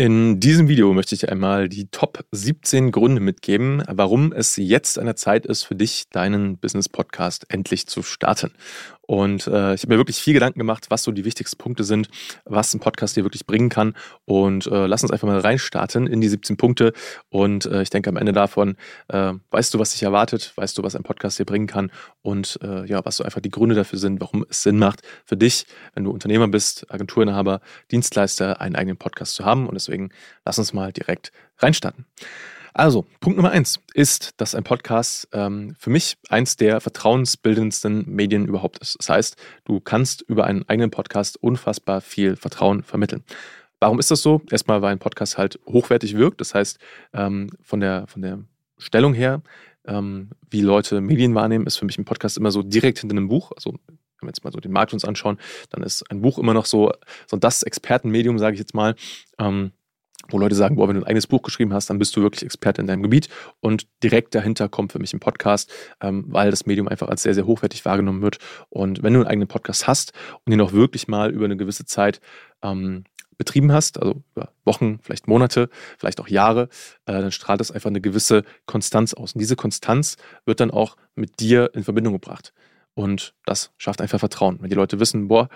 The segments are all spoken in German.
In diesem Video möchte ich einmal die Top 17 Gründe mitgeben, warum es jetzt an der Zeit ist, für dich deinen Business-Podcast endlich zu starten. Und äh, ich habe mir wirklich viel Gedanken gemacht, was so die wichtigsten Punkte sind, was ein Podcast dir wirklich bringen kann. Und äh, lass uns einfach mal reinstarten in die 17 Punkte. Und äh, ich denke, am Ende davon äh, weißt du, was dich erwartet, weißt du, was ein Podcast dir bringen kann und äh, ja, was so einfach die Gründe dafür sind, warum es Sinn macht, für dich, wenn du Unternehmer bist, Agenturinhaber, Dienstleister, einen eigenen Podcast zu haben. Und deswegen lass uns mal direkt reinstarten. Also, Punkt Nummer eins ist, dass ein Podcast ähm, für mich eins der vertrauensbildendsten Medien überhaupt ist. Das heißt, du kannst über einen eigenen Podcast unfassbar viel Vertrauen vermitteln. Warum ist das so? Erstmal, weil ein Podcast halt hochwertig wirkt. Das heißt, ähm, von, der, von der Stellung her, ähm, wie Leute Medien wahrnehmen, ist für mich ein Podcast immer so direkt hinter einem Buch. Also wenn wir jetzt mal so den Markt uns anschauen, dann ist ein Buch immer noch so, so das Expertenmedium, sage ich jetzt mal. Ähm, wo Leute sagen, boah, wenn du ein eigenes Buch geschrieben hast, dann bist du wirklich Experte in deinem Gebiet. Und direkt dahinter kommt für mich ein Podcast, ähm, weil das Medium einfach als sehr, sehr hochwertig wahrgenommen wird. Und wenn du einen eigenen Podcast hast und ihn auch wirklich mal über eine gewisse Zeit ähm, betrieben hast, also über Wochen, vielleicht Monate, vielleicht auch Jahre, äh, dann strahlt das einfach eine gewisse Konstanz aus. Und diese Konstanz wird dann auch mit dir in Verbindung gebracht. Und das schafft einfach Vertrauen. Wenn die Leute wissen, boah,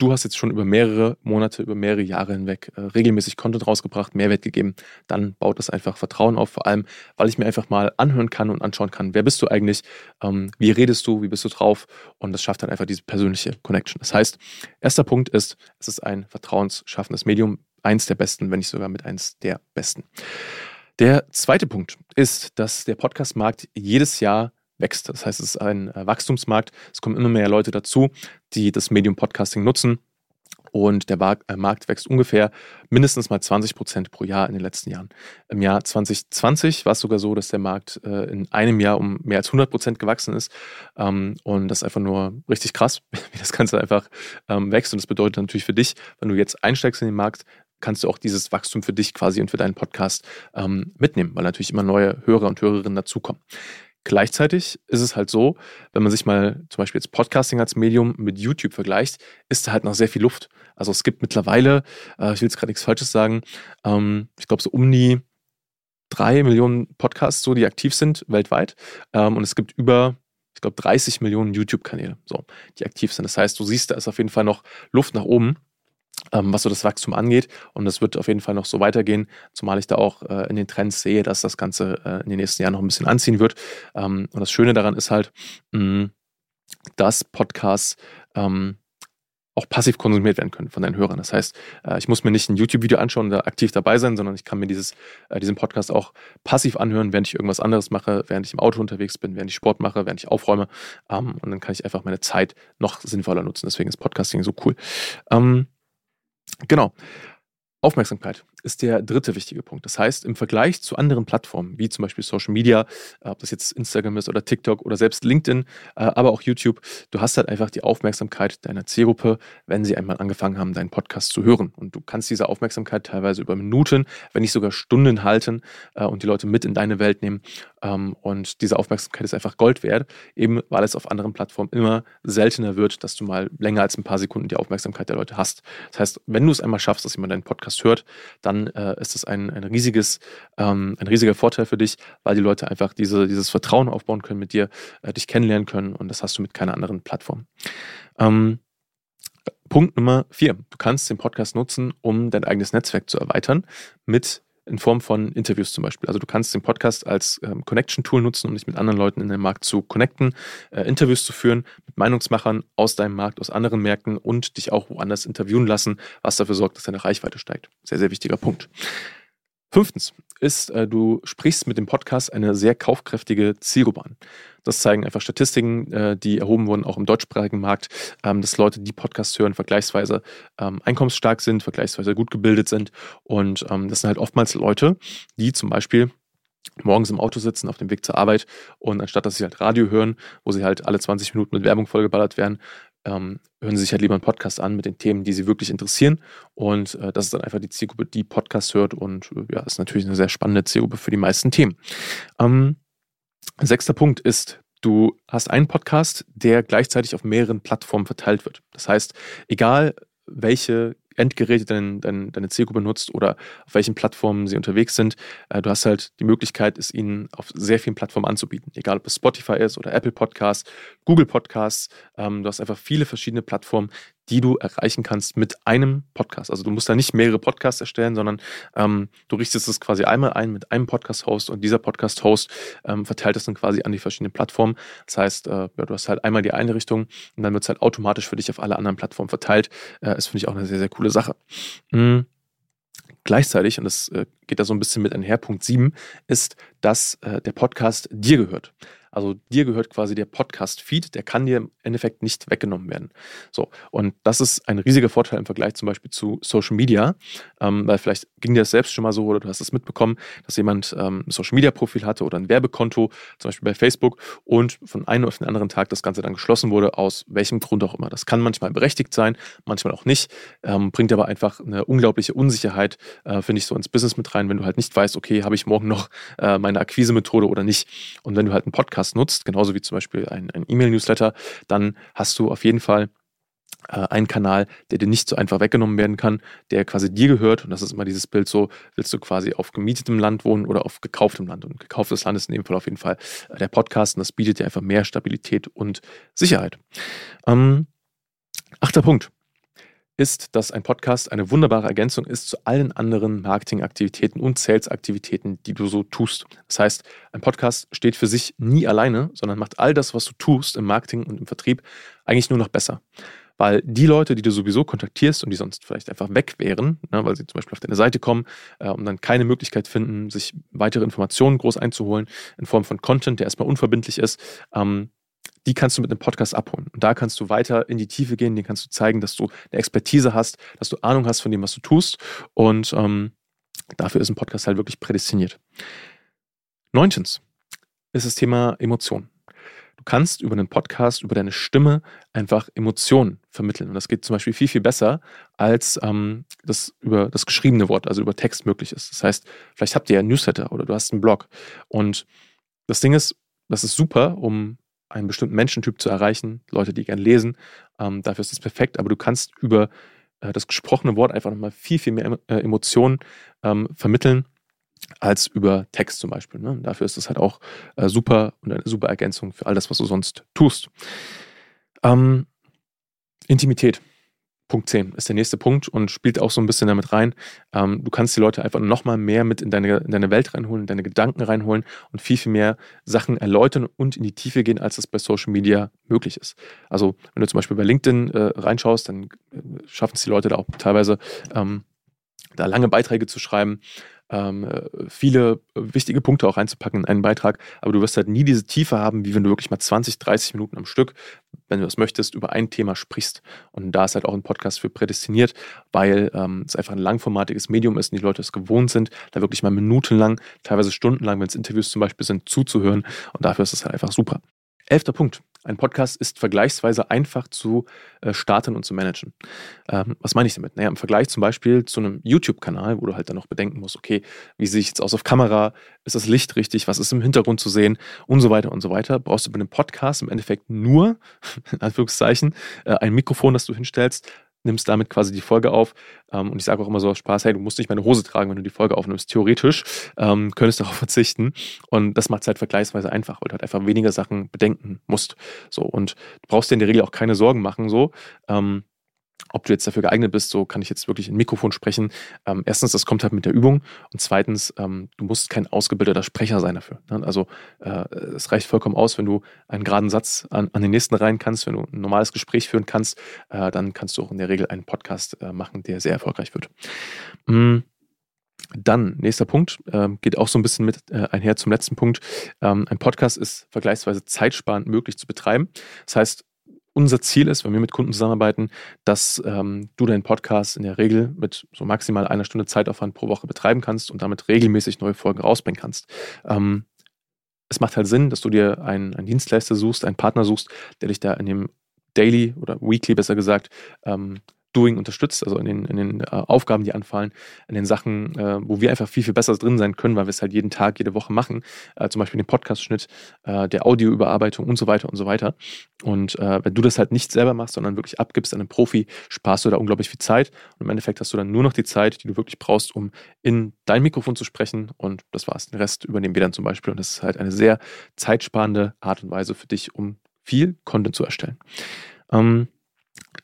du hast jetzt schon über mehrere Monate, über mehrere Jahre hinweg äh, regelmäßig Content rausgebracht, Mehrwert gegeben, dann baut das einfach Vertrauen auf, vor allem, weil ich mir einfach mal anhören kann und anschauen kann, wer bist du eigentlich, ähm, wie redest du, wie bist du drauf und das schafft dann einfach diese persönliche Connection. Das heißt, erster Punkt ist, es ist ein vertrauensschaffendes Medium, eins der besten, wenn nicht sogar mit eins der besten. Der zweite Punkt ist, dass der Podcast-Markt jedes Jahr wächst. Das heißt, es ist ein äh, Wachstumsmarkt. Es kommen immer mehr Leute dazu, die das Medium Podcasting nutzen. Und der äh, Markt wächst ungefähr mindestens mal 20 Prozent pro Jahr in den letzten Jahren. Im Jahr 2020 war es sogar so, dass der Markt äh, in einem Jahr um mehr als 100 Prozent gewachsen ist. Ähm, und das ist einfach nur richtig krass, wie das Ganze einfach ähm, wächst. Und das bedeutet natürlich für dich, wenn du jetzt einsteigst in den Markt, kannst du auch dieses Wachstum für dich quasi und für deinen Podcast ähm, mitnehmen, weil natürlich immer neue Hörer und Hörerinnen dazukommen. Gleichzeitig ist es halt so, wenn man sich mal zum Beispiel jetzt Podcasting als Medium mit YouTube vergleicht, ist da halt noch sehr viel Luft. Also es gibt mittlerweile, äh, ich will jetzt gerade nichts Falsches sagen, ähm, ich glaube so um die drei Millionen Podcasts, so die aktiv sind weltweit. Ähm, und es gibt über, ich glaube, 30 Millionen YouTube-Kanäle, so, die aktiv sind. Das heißt, du siehst, da ist auf jeden Fall noch Luft nach oben was so das Wachstum angeht. Und das wird auf jeden Fall noch so weitergehen, zumal ich da auch äh, in den Trends sehe, dass das Ganze äh, in den nächsten Jahren noch ein bisschen anziehen wird. Ähm, und das Schöne daran ist halt, mh, dass Podcasts ähm, auch passiv konsumiert werden können von deinen Hörern. Das heißt, äh, ich muss mir nicht ein YouTube-Video anschauen und da aktiv dabei sein, sondern ich kann mir dieses, äh, diesen Podcast auch passiv anhören, während ich irgendwas anderes mache, während ich im Auto unterwegs bin, während ich Sport mache, während ich aufräume. Ähm, und dann kann ich einfach meine Zeit noch sinnvoller nutzen. Deswegen ist Podcasting so cool. Ähm, Genau. Aufmerksamkeit ist der dritte wichtige Punkt. Das heißt, im Vergleich zu anderen Plattformen, wie zum Beispiel Social Media, ob das jetzt Instagram ist oder TikTok oder selbst LinkedIn, äh, aber auch YouTube, du hast halt einfach die Aufmerksamkeit deiner Zielgruppe, wenn sie einmal angefangen haben, deinen Podcast zu hören. Und du kannst diese Aufmerksamkeit teilweise über Minuten, wenn nicht sogar Stunden halten äh, und die Leute mit in deine Welt nehmen. Ähm, und diese Aufmerksamkeit ist einfach Gold wert, eben weil es auf anderen Plattformen immer seltener wird, dass du mal länger als ein paar Sekunden die Aufmerksamkeit der Leute hast. Das heißt, wenn du es einmal schaffst, dass jemand deinen Podcast hört, dann dann äh, ist das ein, ein riesiges, ähm, ein riesiger Vorteil für dich, weil die Leute einfach diese, dieses Vertrauen aufbauen können mit dir, äh, dich kennenlernen können und das hast du mit keiner anderen Plattform. Ähm, Punkt Nummer vier. Du kannst den Podcast nutzen, um dein eigenes Netzwerk zu erweitern mit in Form von Interviews zum Beispiel. Also du kannst den Podcast als ähm, Connection-Tool nutzen, um dich mit anderen Leuten in dem Markt zu connecten, äh, Interviews zu führen mit Meinungsmachern aus deinem Markt, aus anderen Märkten und dich auch woanders interviewen lassen, was dafür sorgt, dass deine Reichweite steigt. Sehr, sehr wichtiger Punkt. Fünftens ist, äh, du sprichst mit dem Podcast eine sehr kaufkräftige Zielgruppe an. Das zeigen einfach Statistiken, äh, die erhoben wurden, auch im deutschsprachigen Markt, ähm, dass Leute, die Podcasts hören, vergleichsweise ähm, einkommensstark sind, vergleichsweise gut gebildet sind. Und ähm, das sind halt oftmals Leute, die zum Beispiel morgens im Auto sitzen auf dem Weg zur Arbeit und anstatt dass sie halt Radio hören, wo sie halt alle 20 Minuten mit Werbung vollgeballert werden, ähm, hören Sie sich halt lieber einen Podcast an mit den Themen, die Sie wirklich interessieren. Und äh, das ist dann einfach die Zielgruppe, die Podcast hört. Und äh, ja, ist natürlich eine sehr spannende Zielgruppe für die meisten Themen. Ähm, sechster Punkt ist, du hast einen Podcast, der gleichzeitig auf mehreren Plattformen verteilt wird. Das heißt, egal welche Endgeräte dein, dein, deine Zielgruppe nutzt oder auf welchen Plattformen sie unterwegs sind. Äh, du hast halt die Möglichkeit, es ihnen auf sehr vielen Plattformen anzubieten. Egal, ob es Spotify ist oder Apple Podcasts, Google Podcasts. Ähm, du hast einfach viele verschiedene Plattformen, die du erreichen kannst mit einem Podcast. Also du musst da nicht mehrere Podcasts erstellen, sondern ähm, du richtest es quasi einmal ein mit einem Podcast-Host und dieser Podcast-Host ähm, verteilt es dann quasi an die verschiedenen Plattformen. Das heißt, äh, ja, du hast halt einmal die eine Richtung und dann wird es halt automatisch für dich auf alle anderen Plattformen verteilt. Äh, das finde ich auch eine sehr, sehr coole Sache. Mhm. Gleichzeitig, und das äh, geht da so ein bisschen mit einher, Punkt 7, ist, dass äh, der Podcast dir gehört. Also dir gehört quasi der Podcast-Feed, der kann dir im Endeffekt nicht weggenommen werden. So, und das ist ein riesiger Vorteil im Vergleich zum Beispiel zu Social Media, ähm, weil vielleicht ging dir das selbst schon mal so oder du hast es mitbekommen, dass jemand ähm, ein Social Media Profil hatte oder ein Werbekonto, zum Beispiel bei Facebook, und von einem auf den anderen Tag das Ganze dann geschlossen wurde, aus welchem Grund auch immer. Das kann manchmal berechtigt sein, manchmal auch nicht, ähm, bringt aber einfach eine unglaubliche Unsicherheit, äh, finde ich, so ins Business mit rein, wenn du halt nicht weißt, okay, habe ich morgen noch äh, meine Akquise-Methode oder nicht. Und wenn du halt einen Podcast Podcast nutzt, genauso wie zum Beispiel ein, ein E-Mail-Newsletter, dann hast du auf jeden Fall äh, einen Kanal, der dir nicht so einfach weggenommen werden kann, der quasi dir gehört. Und das ist immer dieses Bild so, willst du quasi auf gemietetem Land wohnen oder auf gekauftem Land? Und gekauftes Land ist in dem Fall auf jeden Fall äh, der Podcast und das bietet dir einfach mehr Stabilität und Sicherheit. Ähm, achter Punkt ist, dass ein Podcast eine wunderbare Ergänzung ist zu allen anderen Marketingaktivitäten und Sales-Aktivitäten, die du so tust. Das heißt, ein Podcast steht für sich nie alleine, sondern macht all das, was du tust im Marketing und im Vertrieb, eigentlich nur noch besser. Weil die Leute, die du sowieso kontaktierst und die sonst vielleicht einfach weg wären, ne, weil sie zum Beispiel auf deine Seite kommen äh, und dann keine Möglichkeit finden, sich weitere Informationen groß einzuholen in Form von Content, der erstmal unverbindlich ist, ähm, die kannst du mit einem Podcast abholen. Und da kannst du weiter in die Tiefe gehen, den kannst du zeigen, dass du eine Expertise hast, dass du Ahnung hast von dem, was du tust. Und ähm, dafür ist ein Podcast halt wirklich prädestiniert. Neuntens ist das Thema Emotionen. Du kannst über einen Podcast, über deine Stimme einfach Emotionen vermitteln. Und das geht zum Beispiel viel, viel besser, als ähm, das über das geschriebene Wort, also über Text möglich ist. Das heißt, vielleicht habt ihr ja einen Newsletter oder du hast einen Blog. Und das Ding ist, das ist super, um einen bestimmten Menschentyp zu erreichen, Leute, die gerne lesen. Ähm, dafür ist es perfekt, aber du kannst über äh, das gesprochene Wort einfach nochmal viel, viel mehr äh, Emotionen ähm, vermitteln als über Text zum Beispiel. Ne? Dafür ist es halt auch äh, super und eine super Ergänzung für all das, was du sonst tust. Ähm, Intimität. Punkt 10 ist der nächste Punkt und spielt auch so ein bisschen damit rein. Ähm, du kannst die Leute einfach nochmal mehr mit in deine, in deine Welt reinholen, in deine Gedanken reinholen und viel, viel mehr Sachen erläutern und in die Tiefe gehen, als das bei Social Media möglich ist. Also, wenn du zum Beispiel bei LinkedIn äh, reinschaust, dann äh, schaffen es die Leute da auch teilweise, ähm, da lange Beiträge zu schreiben, ähm, äh, viele wichtige Punkte auch reinzupacken in einen Beitrag, aber du wirst halt nie diese Tiefe haben, wie wenn du wirklich mal 20, 30 Minuten am Stück, wenn du das möchtest, über ein Thema sprichst. Und da ist halt auch ein Podcast für prädestiniert, weil ähm, es einfach ein langformatiges Medium ist und die Leute es gewohnt sind, da wirklich mal minutenlang, teilweise stundenlang, wenn es Interviews zum Beispiel sind, zuzuhören. Und dafür ist es halt einfach super. Elfter Punkt. Ein Podcast ist vergleichsweise einfach zu äh, starten und zu managen. Ähm, was meine ich damit? Naja, im Vergleich zum Beispiel zu einem YouTube-Kanal, wo du halt dann noch bedenken musst, okay, wie sehe ich jetzt aus auf Kamera? Ist das Licht richtig? Was ist im Hintergrund zu sehen? Und so weiter und so weiter. Brauchst du bei einem Podcast im Endeffekt nur, in Anführungszeichen, äh, ein Mikrofon, das du hinstellst, nimmst damit quasi die Folge auf. Ähm, und ich sage auch immer so aus Spaß, hey, du musst nicht meine Hose tragen, wenn du die Folge aufnimmst. Theoretisch ähm, könntest du darauf verzichten. Und das macht es halt vergleichsweise einfach, weil du halt einfach weniger Sachen bedenken musst. So, und du brauchst dir in der Regel auch keine Sorgen machen, so. Ähm, ob du jetzt dafür geeignet bist, so kann ich jetzt wirklich in Mikrofon sprechen. Ähm, erstens, das kommt halt mit der Übung. Und zweitens, ähm, du musst kein ausgebildeter Sprecher sein dafür. Ne? Also äh, es reicht vollkommen aus, wenn du einen geraden Satz an, an den nächsten rein kannst, wenn du ein normales Gespräch führen kannst, äh, dann kannst du auch in der Regel einen Podcast äh, machen, der sehr erfolgreich wird. Mhm. Dann, nächster Punkt, äh, geht auch so ein bisschen mit äh, einher zum letzten Punkt. Ähm, ein Podcast ist vergleichsweise zeitsparend möglich zu betreiben. Das heißt, unser Ziel ist, wenn wir mit Kunden zusammenarbeiten, dass ähm, du deinen Podcast in der Regel mit so maximal einer Stunde Zeitaufwand pro Woche betreiben kannst und damit regelmäßig neue Folgen rausbringen kannst. Ähm, es macht halt Sinn, dass du dir einen, einen, Dienstleister suchst, einen Partner suchst, der dich da in dem Daily oder Weekly besser gesagt ähm, Doing unterstützt, also in den, in den äh, Aufgaben, die anfallen, in den Sachen, äh, wo wir einfach viel, viel besser drin sein können, weil wir es halt jeden Tag, jede Woche machen. Äh, zum Beispiel den Podcast-Schnitt, äh, der Audioüberarbeitung und so weiter und so weiter. Und äh, wenn du das halt nicht selber machst, sondern wirklich abgibst an einen Profi, sparst du da unglaublich viel Zeit. Und im Endeffekt hast du dann nur noch die Zeit, die du wirklich brauchst, um in dein Mikrofon zu sprechen. Und das war's. Den Rest übernehmen wir dann zum Beispiel. Und das ist halt eine sehr zeitsparende Art und Weise für dich, um viel Content zu erstellen. Ähm,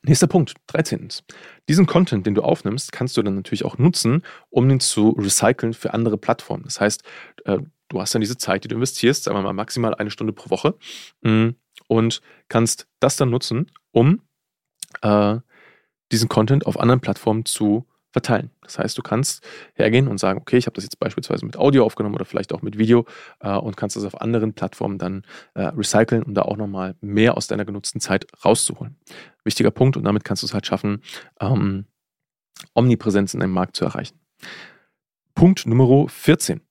Nächster Punkt, 13. Diesen Content, den du aufnimmst, kannst du dann natürlich auch nutzen, um ihn zu recyceln für andere Plattformen. Das heißt, äh, du hast dann diese Zeit, die du investierst, sagen wir mal maximal eine Stunde pro Woche, mm, und kannst das dann nutzen, um äh, diesen Content auf anderen Plattformen zu verteilen. Das heißt, du kannst hergehen und sagen, okay, ich habe das jetzt beispielsweise mit Audio aufgenommen oder vielleicht auch mit Video äh, und kannst das auf anderen Plattformen dann äh, recyceln, um da auch nochmal mehr aus deiner genutzten Zeit rauszuholen. Wichtiger Punkt und damit kannst du es halt schaffen, ähm, Omnipräsenz in deinem Markt zu erreichen. Punkt Nummer 14.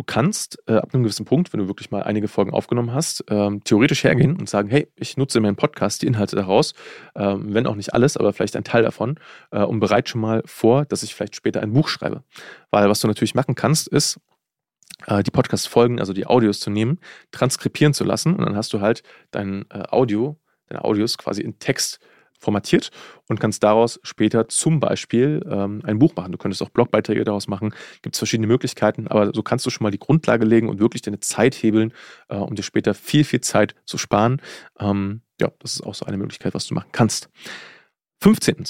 Du kannst äh, ab einem gewissen Punkt, wenn du wirklich mal einige Folgen aufgenommen hast, ähm, theoretisch hergehen und sagen, hey, ich nutze in meinem Podcast die Inhalte daraus, ähm, wenn auch nicht alles, aber vielleicht ein Teil davon, äh, und bereite schon mal vor, dass ich vielleicht später ein Buch schreibe. Weil was du natürlich machen kannst, ist, äh, die Podcast-Folgen, also die Audios zu nehmen, transkribieren zu lassen und dann hast du halt dein äh, Audio, deine Audios quasi in Text formatiert und kannst daraus später zum Beispiel ähm, ein Buch machen. Du könntest auch Blogbeiträge daraus machen. Gibt es verschiedene Möglichkeiten, aber so kannst du schon mal die Grundlage legen und wirklich deine Zeit hebeln, äh, um dir später viel, viel Zeit zu sparen. Ähm, ja, das ist auch so eine Möglichkeit, was du machen kannst. 15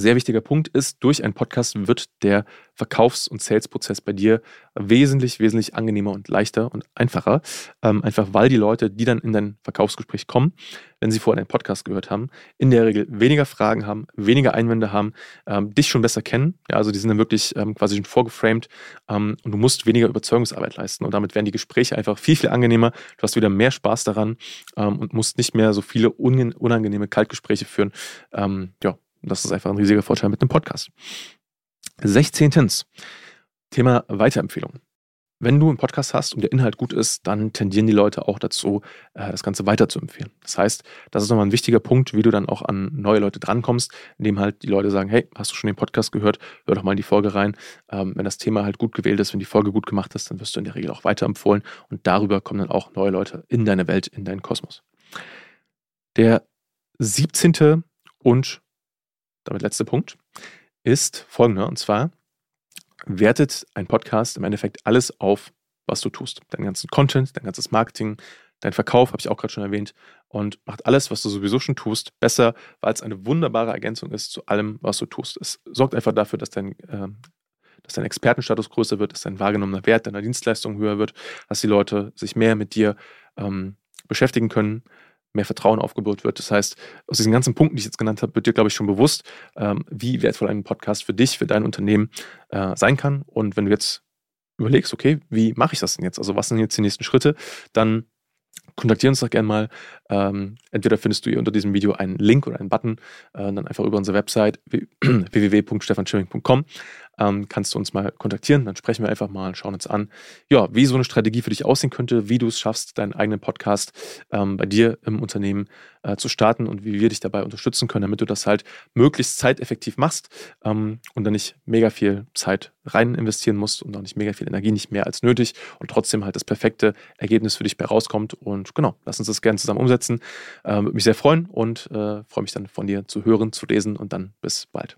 sehr wichtiger Punkt ist, durch einen Podcast wird der Verkaufs- und Sales-Prozess bei dir wesentlich, wesentlich angenehmer und leichter und einfacher. Ähm, einfach weil die Leute, die dann in dein Verkaufsgespräch kommen, wenn sie vorher einen Podcast gehört haben, in der Regel weniger Fragen haben, weniger Einwände haben, ähm, dich schon besser kennen. Ja, also die sind dann wirklich ähm, quasi schon vorgeframed ähm, und du musst weniger Überzeugungsarbeit leisten. Und damit werden die Gespräche einfach viel, viel angenehmer. Du hast wieder mehr Spaß daran ähm, und musst nicht mehr so viele unangenehme Kaltgespräche führen. Ähm, ja, und das ist einfach ein riesiger Vorteil mit dem Podcast. 16. Thema Weiterempfehlung. Wenn du einen Podcast hast und der Inhalt gut ist, dann tendieren die Leute auch dazu, äh, das Ganze weiterzuempfehlen. Das heißt, das ist nochmal ein wichtiger Punkt, wie du dann auch an neue Leute drankommst, indem halt die Leute sagen, hey, hast du schon den Podcast gehört? Hör doch mal in die Folge rein. Ähm, wenn das Thema halt gut gewählt ist, wenn die Folge gut gemacht ist, dann wirst du in der Regel auch weiterempfohlen und darüber kommen dann auch neue Leute in deine Welt, in deinen Kosmos. Der 17. und damit letzter Punkt, ist folgender. Und zwar wertet ein Podcast im Endeffekt alles auf, was du tust. Deinen ganzen Content, dein ganzes Marketing, dein Verkauf, habe ich auch gerade schon erwähnt, und macht alles, was du sowieso schon tust, besser, weil es eine wunderbare Ergänzung ist zu allem, was du tust. Es sorgt einfach dafür, dass dein, äh, dass dein Expertenstatus größer wird, dass dein wahrgenommener Wert deiner Dienstleistung höher wird, dass die Leute sich mehr mit dir ähm, beschäftigen können, mehr Vertrauen aufgebaut wird. Das heißt, aus diesen ganzen Punkten, die ich jetzt genannt habe, wird dir, glaube ich, schon bewusst, ähm, wie wertvoll ein Podcast für dich, für dein Unternehmen äh, sein kann. Und wenn du jetzt überlegst, okay, wie mache ich das denn jetzt? Also was sind jetzt die nächsten Schritte? Dann kontaktiere uns doch gerne mal. Ähm, entweder findest du hier unter diesem Video einen Link oder einen Button, äh, dann einfach über unsere Website www.stefanschimming.com ähm, kannst du uns mal kontaktieren. Dann sprechen wir einfach mal, schauen uns an, ja, wie so eine Strategie für dich aussehen könnte, wie du es schaffst, deinen eigenen Podcast ähm, bei dir im Unternehmen äh, zu starten und wie wir dich dabei unterstützen können, damit du das halt möglichst zeiteffektiv machst ähm, und dann nicht mega viel Zeit rein investieren musst und auch nicht mega viel Energie, nicht mehr als nötig und trotzdem halt das perfekte Ergebnis für dich bei rauskommt. Und genau, lass uns das gerne zusammen umsetzen. Ähm, würde mich sehr freuen und äh, freue mich dann von dir zu hören, zu lesen und dann bis bald.